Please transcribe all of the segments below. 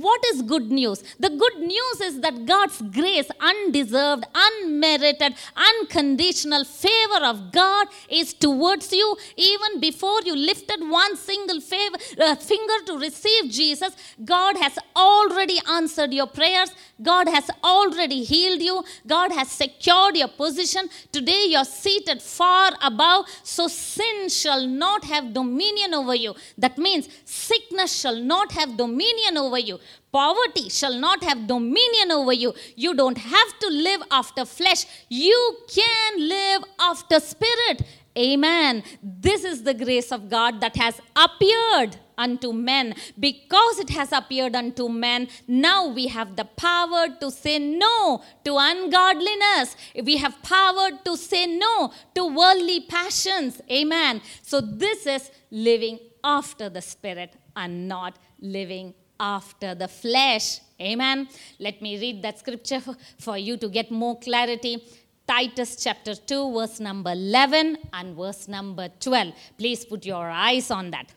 what is good news? The good news is that God's grace, undeserved, unmerited, unconditional favor of God is towards you. Even before you lifted one single favor, uh, finger to receive Jesus, God has already answered your prayers. God has already healed you. God has secured your position. Today you're seated far above, so sin shall not have dominion over you. That means sickness shall not have dominion over you. Poverty shall not have dominion over you. You don't have to live after flesh. You can live after spirit. Amen. This is the grace of God that has appeared unto men. Because it has appeared unto men, now we have the power to say no to ungodliness. We have power to say no to worldly passions. Amen. So, this is living after the Spirit and not living after the flesh. Amen. Let me read that scripture for, you to get more clarity. Titus chapter 2, verse number 11 and verse number 12. Please put your eyes on that.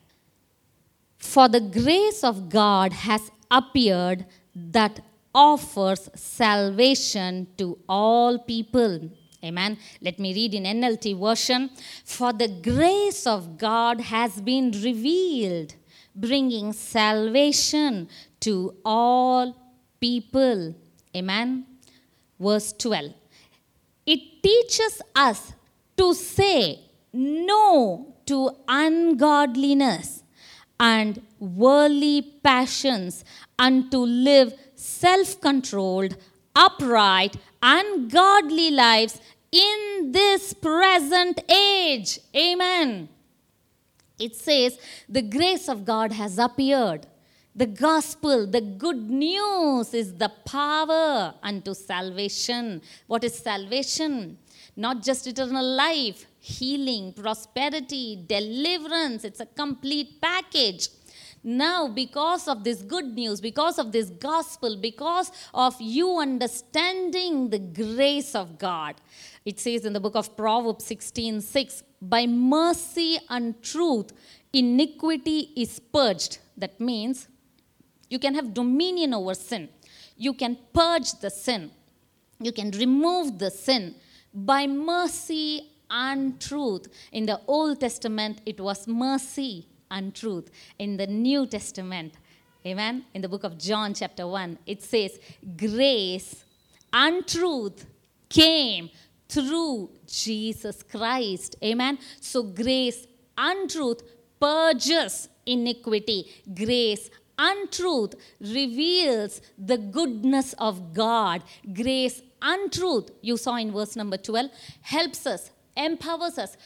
For the grace of God has appeared that offers salvation to all people. Amen. Let me read in NLT version. For the grace of God has been revealed, bringing salvation to all people. Amen. Verse 12. It teaches us to say no to ungodliness and worldly passions and to live self controlled, upright, and godly lives in this present age. Amen. It says, The grace of God has appeared. The gospel, the good news is the power unto salvation. What is salvation? Not just eternal life, healing, prosperity, deliverance. It's a complete package. Now, because of this good news, because of this gospel, because of you understanding the grace of God, it says in the book of Proverbs 16 6, by mercy and truth, iniquity is purged. That means you can have dominion over sin, you can purge the sin, you can remove the sin by mercy and truth. In the Old Testament, it was mercy and truth. In the New Testament, amen, in the book of John, chapter 1, it says, Grace and truth came through Jesus Christ. Amen. So, grace untruth purges iniquity. Grace untruth reveals the goodness of God. Grace untruth, you saw in verse number 12, helps us, empowers us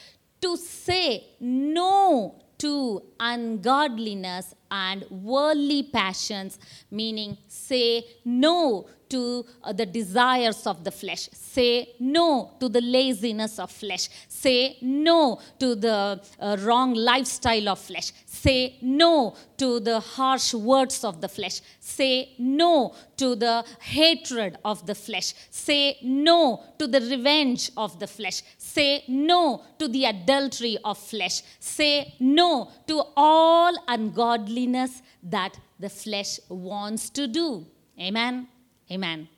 to say no to ungodliness and worldly passions, meaning say no to uh, the desires of the flesh. Say no to the laziness of flesh. Say no to the uh, wrong lifestyle of flesh. Say no to the harsh words of the flesh. Say no to the hatred of the flesh. Say no to the revenge of the flesh. Say no to the adultery of flesh. Say no to all ungodliness that the flesh wants to do. Amen. Amen.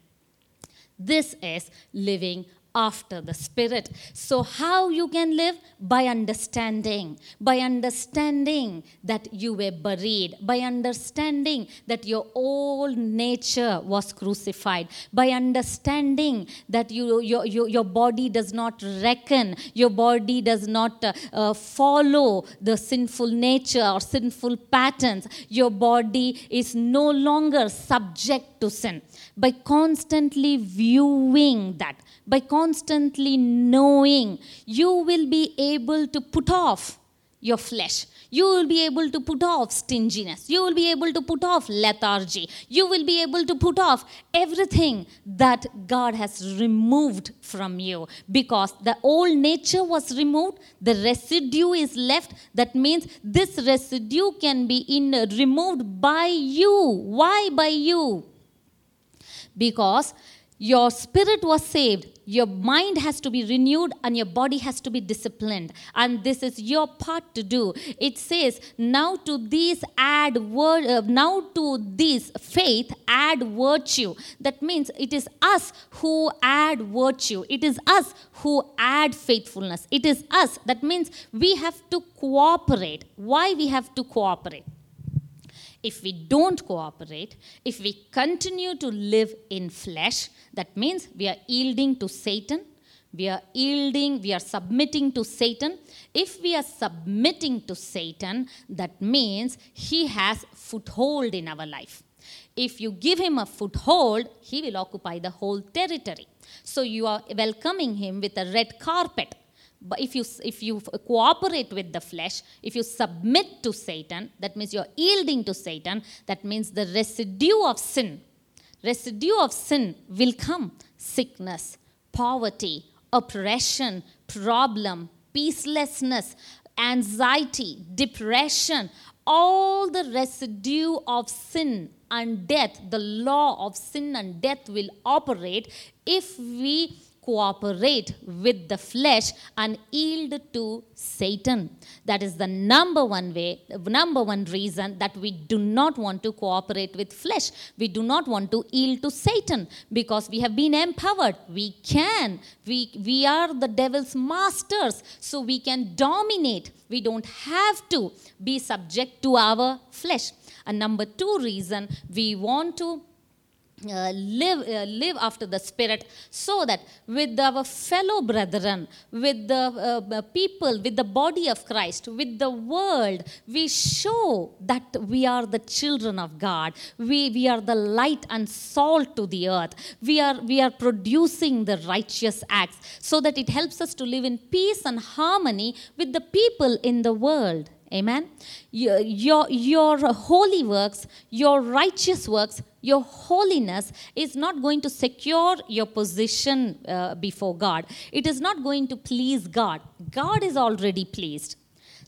This is living after the spirit. So how you can live? By understanding. By understanding that you were buried. By understanding that your old nature was crucified. By understanding that you, your, your, your body does not reckon. Your body does not uh, uh, follow the sinful nature or sinful patterns. Your body is no longer subject to sin. By constantly viewing that, by constantly knowing, you will be able to put off your flesh. You will be able to put off stinginess. You will be able to put off lethargy. You will be able to put off everything that God has removed from you because the old nature was removed, the residue is left. That means this residue can be in, removed by you. Why by you? because your spirit was saved your mind has to be renewed and your body has to be disciplined. And this is your part to do. It says, now to these add word, uh, now to this faith add virtue. That means it is us who add virtue. It is us who add faithfulness. It is us. That means we have to cooperate. Why we have to cooperate? If we don't cooperate, if we continue to live in flesh, that means we are yielding to Satan. We are yielding, we are submitting to Satan. If we are submitting to Satan, that means he has foothold in our life. If you give him a foothold, he will occupy the whole territory. So you are welcoming him with a red carpet. But if you, if you cooperate with the flesh, if you submit to Satan, that means you're yielding to Satan, that means the residue of sin, residue of sin will come. Sickness, poverty, oppression, problem, peacelessness, anxiety, depression, all the residue of sin and death, the law of sin and death will operate if we cooperate with the flesh and yield to Satan. That is the number one way, number one reason that we do not want to cooperate with flesh. We do not want to yield to Satan because we have been empowered. We can. We, we are the devil's masters, so we can dominate. We don't have to be subject to our flesh. And number two reason we want to uh, live, uh, live after the Spirit so that with our fellow brethren, with the uh, people, with the body of Christ, with the world, we show that we are the children of God. We, we are the light and salt to the earth. We are, we are producing the righteous acts so that it helps us to live in peace and harmony with the people in the world. Amen. Your, your, your holy works, your righteous works, your holiness is not going to secure your position uh, before God. It is not going to please God. God is already pleased.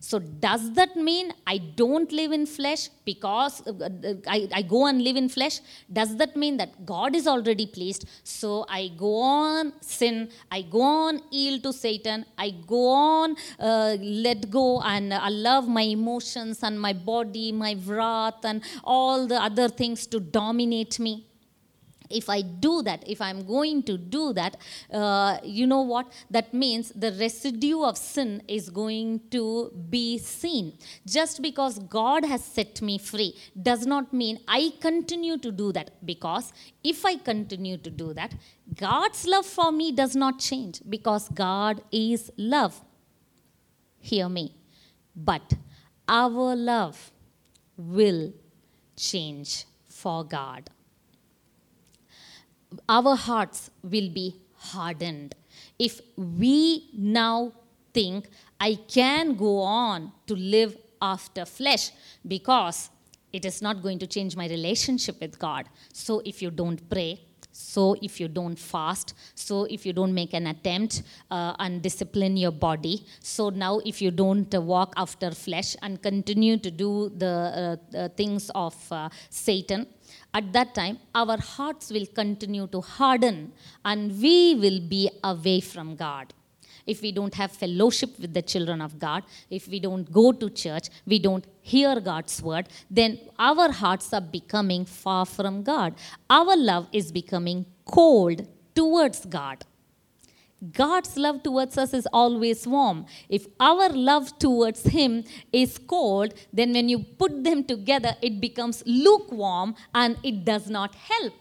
So, does that mean I don't live in flesh because uh, uh, I, I go and live in flesh? Does that mean that God is already pleased? So, I go on sin, I go on yield to Satan, I go on uh, let go and allow my emotions and my body, my wrath, and all the other things to dominate me? If I do that, if I'm going to do that, uh, you know what? That means the residue of sin is going to be seen. Just because God has set me free does not mean I continue to do that. Because if I continue to do that, God's love for me does not change because God is love. Hear me. But our love will change for God our hearts will be hardened. If we now think, I can go on to live after flesh because it is not going to change my relationship with God. So if you don't pray, so if you don't fast, so if you don't make an attempt uh, and discipline your body, so now if you don't uh, walk after flesh and continue to do the uh, things of uh, Satan, at that time, our hearts will continue to harden and we will be away from God. If we don't have fellowship with the children of God, if we don't go to church, we don't hear God's word, then our hearts are becoming far from God. Our love is becoming cold towards God. God's love towards us is always warm. If our love towards Him is cold, then when you put them together, it becomes lukewarm and it does not help.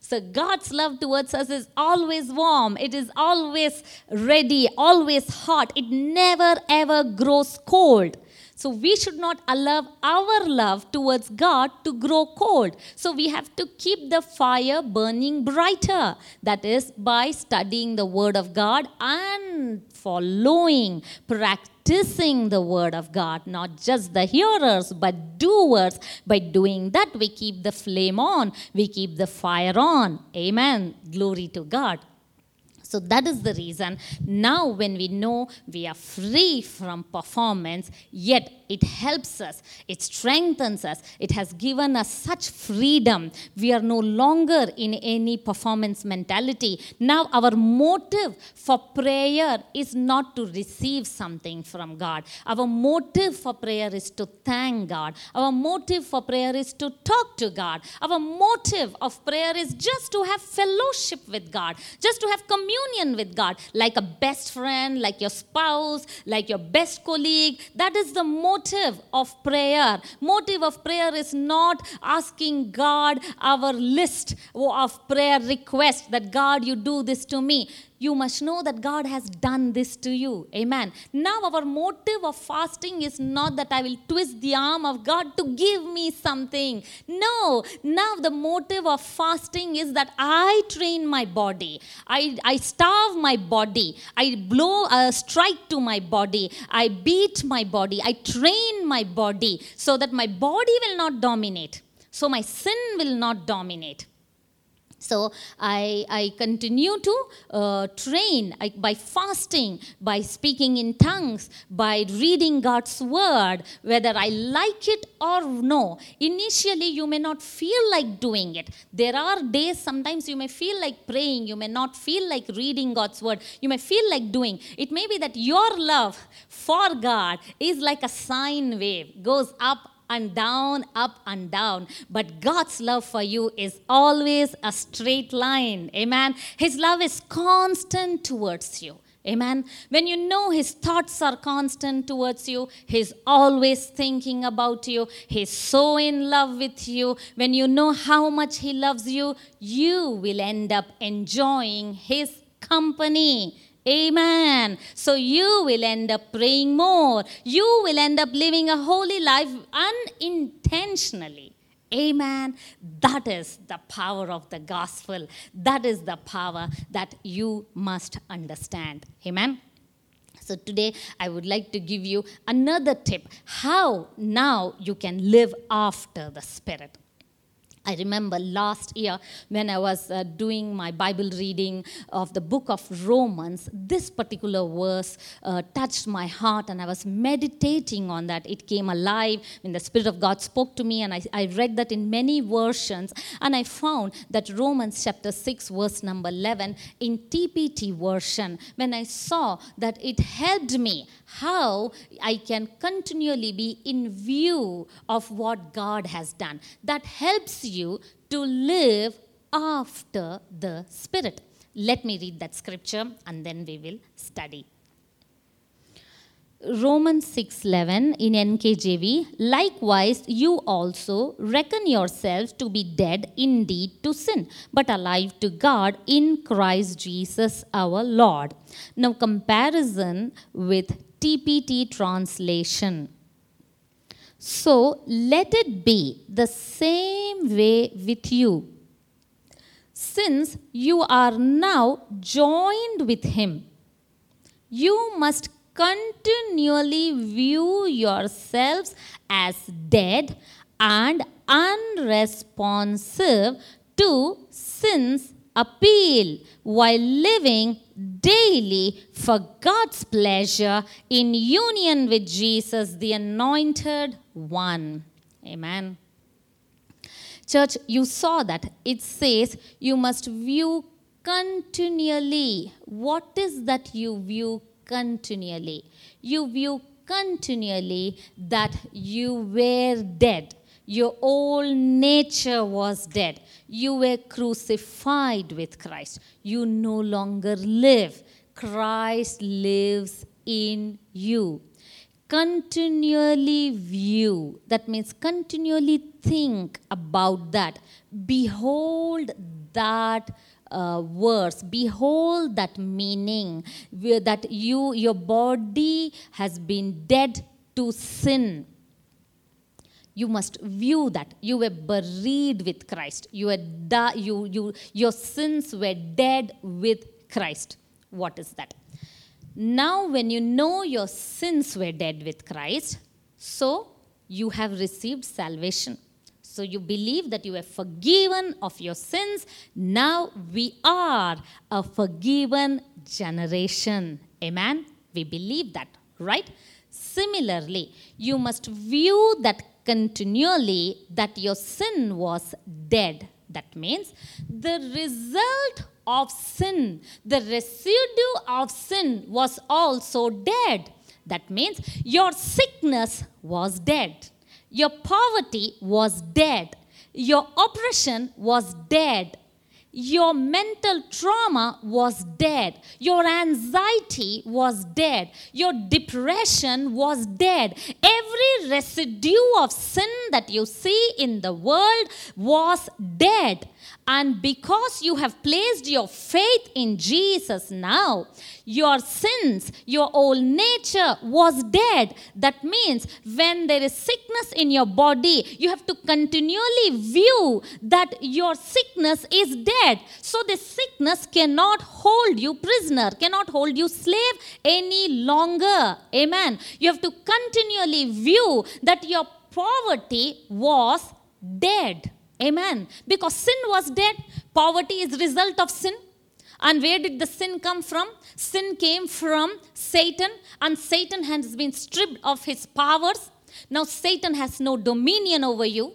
So God's love towards us is always warm. It is always ready, always hot. It never ever grows cold. So we should not allow our love towards God to grow cold. So we have to keep the fire burning brighter. That is by studying the Word of God and following, practicing the Word of God. Not just the hearers, but doers. By doing that, we keep the flame on, we keep the fire on. Amen. Glory to God. So that is the reason now, when we know we are free from performance, yet it helps us, it strengthens us, it has given us such freedom. We are no longer in any performance mentality. Now, our motive for prayer is not to receive something from God, our motive for prayer is to thank God, our motive for prayer is to talk to God, our motive of prayer is just to have fellowship with God, just to have communion communion with God, like a best friend, like your spouse, like your best colleague. That is the motive of prayer. Motive of prayer is not asking God our list of prayer requests that God, you do this to me you must know that God has done this to you. Amen. Now, our motive of fasting is not that I will twist the arm of God to give me something. No. Now, the motive of fasting is that I train my body, I, I starve my body, I blow a strike to my body, I beat my body, I train my body so that my body will not dominate. So, my sin will not dominate. So I, I continue to uh, train I, by fasting, by speaking in tongues, by reading God's word, whether I like it or no. Initially, you may not feel like doing it. There are days sometimes you may feel like praying, you may not feel like reading God's word, you may feel like doing. It may be that your love for God is like a sine wave, goes up and down, up and down. But God's love for you is always a straight line. Amen. His love is constant towards you. Amen. When you know His thoughts are constant towards you, He's always thinking about you, He's so in love with you. When you know how much He loves you, you will end up enjoying His company. Amen. So you will end up praying more. You will end up living a holy life unintentionally. Amen. That is the power of the gospel. That is the power that you must understand. Amen. So today I would like to give you another tip how now you can live after the Spirit. I remember last year when I was uh, doing my Bible reading of the book of Romans, this particular verse uh, touched my heart and I was meditating on that. It came alive when the Spirit of God spoke to me, and I, I read that in many versions. And I found that Romans chapter 6, verse number 11 in TPT version, when I saw that it helped me how I can continually be in view of what God has done. That helps you to live after the Spirit. Let me read that scripture and then we will study. Romans 6:11 in NKJV likewise you also reckon yourselves to be dead indeed to sin but alive to God in Christ Jesus our Lord. Now comparison with TPT translation. So let it be the same way with you. Since you are now joined with Him, you must continually view yourselves as dead and unresponsive to sin's appeal while living daily for God's pleasure in union with Jesus, the Anointed One. Amen. Church, you saw that. It says you must view continually. What is that you view continually? You view continually that you were dead. Your old nature was dead. You were crucified with Christ. You no longer live. Christ lives in you. Continually view, that means continually think about that. Behold that uh, verse behold that meaning that you your body has been dead to sin you must view that you were buried with Christ. You were di- you, you, your sins were dead with Christ. What is that? Now, when you know your sins were dead with Christ, so you have received salvation. So you believe that you are forgiven of your sins. Now we are a forgiven generation. Amen. We believe that, right? Similarly, you must view that continually that your sin was dead. That means the result of sin, the residue of sin was also dead. That means your sickness was dead, your poverty was dead, your oppression was dead, your mental trauma was dead. Your anxiety was dead. Your depression was dead. Every residue of sin that you see in the world was dead. And because you have placed your faith in Jesus now, your sins, your old nature was dead. That means when there is sickness in your body, you have to continually view that your sickness is dead. So the sickness cannot hold you prisoner, cannot hold you slave any longer. Amen. You have to continually view that your poverty was dead. Amen. Because sin was dead. Poverty is result of sin. And where did the sin come from? Sin came from Satan, and Satan has been stripped of his powers. Now, Satan has no dominion over you.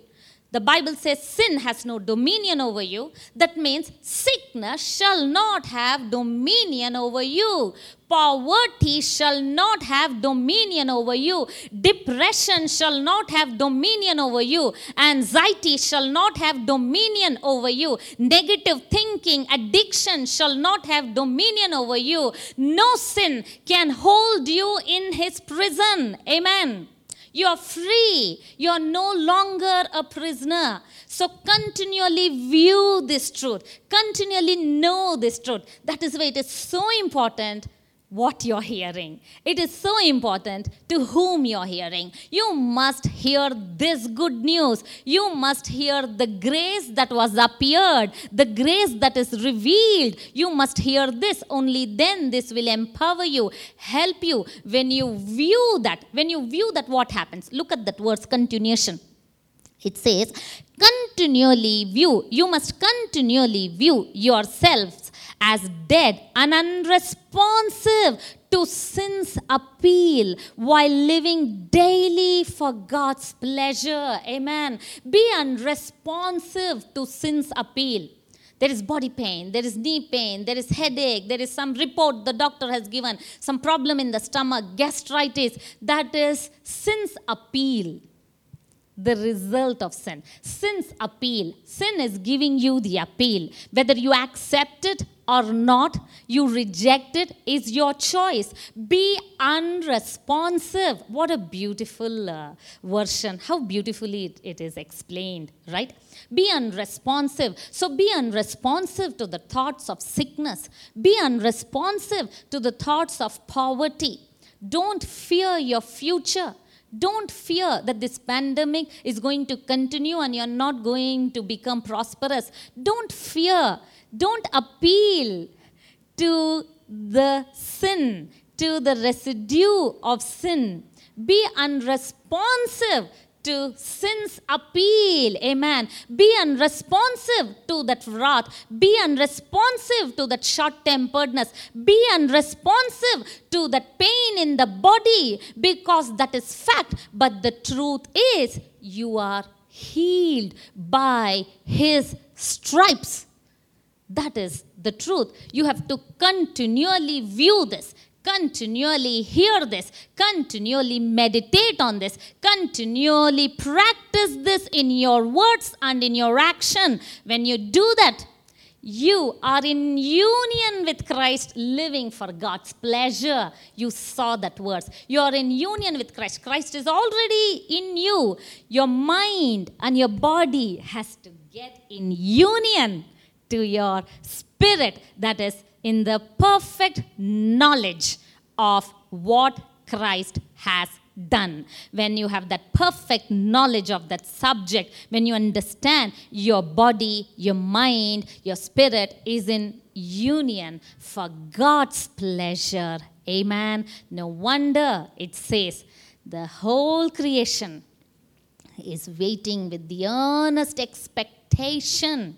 The Bible says sin has no dominion over you. That means sickness shall not have dominion over you. Poverty shall not have dominion over you. Depression shall not have dominion over you. Anxiety shall not have dominion over you. Negative thinking, addiction shall not have dominion over you. No sin can hold you in his prison. Amen. You are free. You are no longer a prisoner. So continually view this truth. Continually know this truth. That is why it is so important what you're hearing. It is so important to whom you're hearing. You must hear this good news. You must hear the grace that was appeared, the grace that is revealed. You must hear this. Only then this will empower you, help you. When you view that, when you view that, what happens? Look at that words continuation. It says, continually view. You must continually view yourselves as dead and unresponsive to sin's appeal while living daily for God's pleasure. Amen. Be unresponsive to sin's appeal. There is body pain, there is knee pain, there is headache, there is some report the doctor has given, some problem in the stomach, gastritis. That is sin's appeal the result of sin. Sin's appeal. Sin is giving you the appeal. Whether you accept it or not, you reject it is your choice. Be unresponsive. What a beautiful uh, version. How beautifully it, it is explained, right? Be unresponsive. So be unresponsive to the thoughts of sickness. Be unresponsive to the thoughts of poverty. Don't fear your future. Don't fear that this pandemic is going to continue and you're not going to become prosperous. Don't fear. Don't appeal to the sin, to the residue of sin. Be unresponsive to sin's appeal. Amen. Be unresponsive to that wrath. Be unresponsive to that short temperedness. Be unresponsive to that pain in the body because that is fact. But the truth is, you are healed by his stripes. That is the truth. You have to continually view this continually hear this, continually meditate on this, continually practice this in your words and in your action. When you do that, you are in union with Christ, living for God's pleasure. You saw that verse. You are in union with Christ. Christ is already in you. Your mind and your body has to get in union to your spirit that is in the perfect knowledge of what Christ has done. When you have that perfect knowledge of that subject, when you understand your body, your mind, your spirit is in union for God's pleasure. Amen. No wonder it says the whole creation is waiting with the earnest expectation.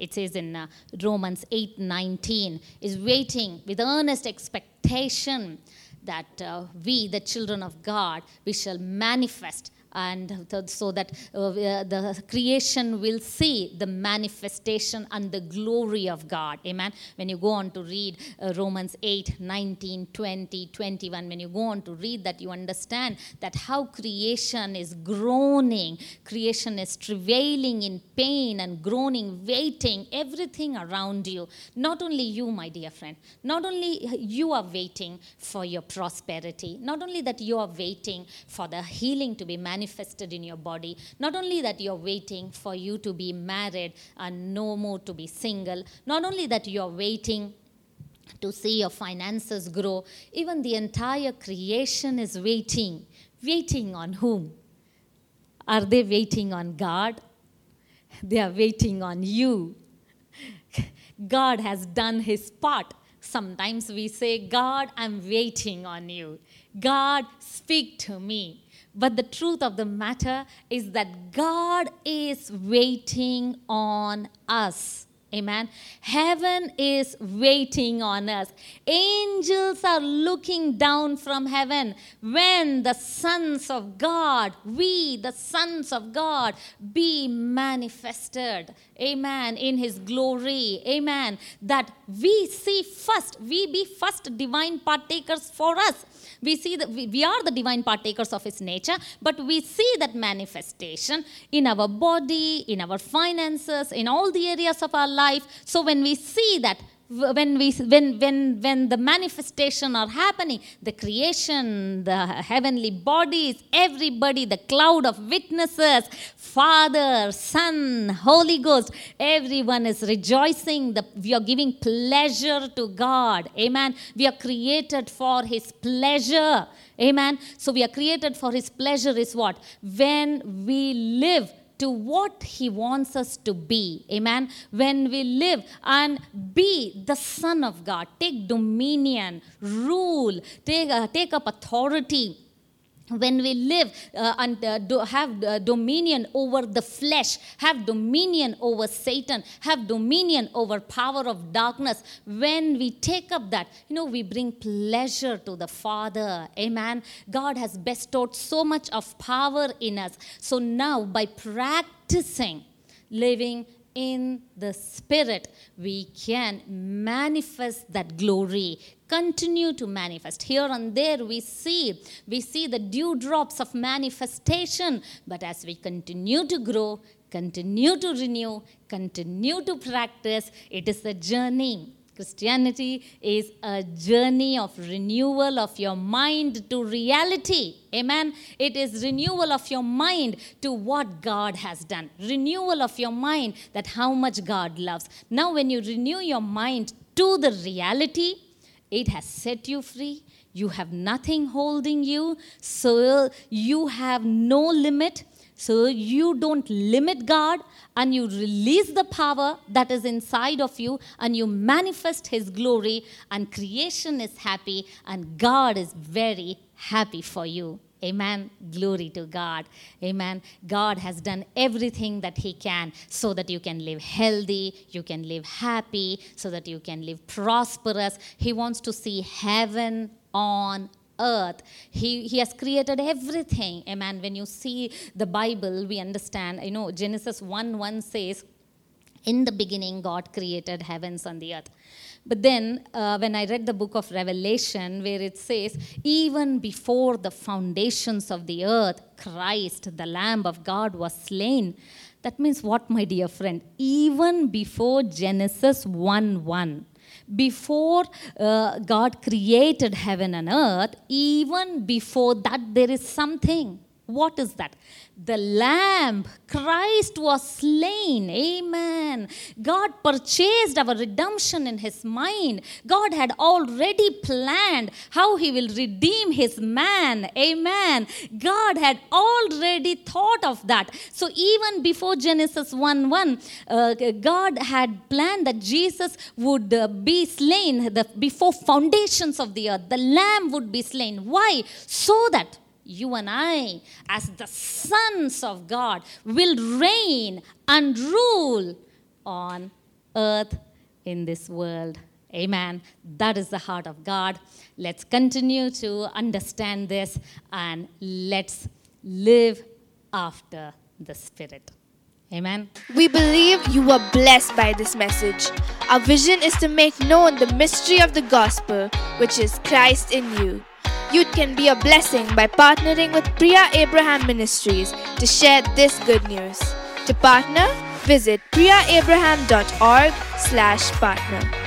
It says in uh, Romans 8 19, is waiting with earnest expectation that uh, we, the children of God, we shall manifest and so that uh, uh, the creation will see the manifestation and the glory of God. Amen. When you go on to read uh, Romans 8, 19, 20, 21, when you go on to read that, you understand that how creation is groaning, creation is travailing in pain and groaning, waiting, everything around you. Not only you, my dear friend, not only you are waiting for your prosperity, not only that you are waiting for the healing to be manifested in your body, not only that you're waiting for you to be married and no more to be single, not only that you're waiting to see your finances grow, even the entire creation is waiting. Waiting on whom? Are they waiting on God? They are waiting on you. God has done his part. Sometimes we say, God, I'm waiting on you. God, speak to me. But the truth of the matter is that God is waiting on us. Amen. Heaven is waiting on us. Angels are looking down from heaven when the sons of God, we, the sons of God, be manifested. Amen. In His glory. Amen. That we see first, we be first divine partakers for us. We see that we, we are the divine partakers of His nature, but we see that manifestation in our body, in our finances, in all the areas of our life. So when we see that, when we when when when the manifestation are happening the creation the heavenly bodies everybody the cloud of witnesses father son holy ghost everyone is rejoicing. The, we are giving pleasure to god. Amen. We are created for his pleasure. Amen. So we are created for his pleasure is what? When we live to what He wants us to be. Amen. When we live and be the Son of God, take dominion, rule, take, uh, take up authority when we live uh, and uh, do, have uh, dominion over the flesh have dominion over satan have dominion over power of darkness when we take up that you know we bring pleasure to the father. Amen. God has bestowed so much of power in us. So now by practicing living in the spirit we can manifest that glory continue to manifest here and there we see we see the dewdrops of manifestation but as we continue to grow continue to renew continue to practice it is a journey Christianity is a journey of renewal of your mind to reality. Amen. It is renewal of your mind to what God has done. Renewal of your mind that how much God loves. Now, when you renew your mind to the reality, it has set you free. You have nothing holding you. So you have no limit. So you don't limit God and you release the power that is inside of you and you manifest His glory, and creation is happy and God is very happy for you. Amen. Glory to God. Amen. God has done everything that He can so that you can live healthy, you can live happy, so that you can live prosperous. He wants to see heaven on earth. He, he has created everything. Amen. When you see the Bible, we understand. You know, Genesis 1 1 says, in the beginning, God created heavens and the earth. But then, uh, when I read the book of Revelation, where it says, even before the foundations of the earth, Christ, the Lamb of God, was slain. That means what, my dear friend? Even before Genesis 1 1 before uh, God created heaven and earth, even before that, there is something. What is that? The Lamb, Christ was slain. Amen. God purchased our redemption in His mind. God had already planned how He will redeem His man. Amen. God had already thought of that. So even before Genesis 1 1, uh, God had planned that Jesus would uh, be slain the, before foundations of the earth. The Lamb would be slain. Why? So that you and I, as the sons of God, will reign and rule on earth in this world. Amen. That is the heart of God. Let's continue to understand this and let's live after the Spirit. Amen. We believe you were blessed by this message. Our vision is to make known the mystery of the gospel, which is Christ in you. You can be a blessing by partnering with Priya Abraham Ministries to share this good news. To partner, visit priyaabraham.org slash partner.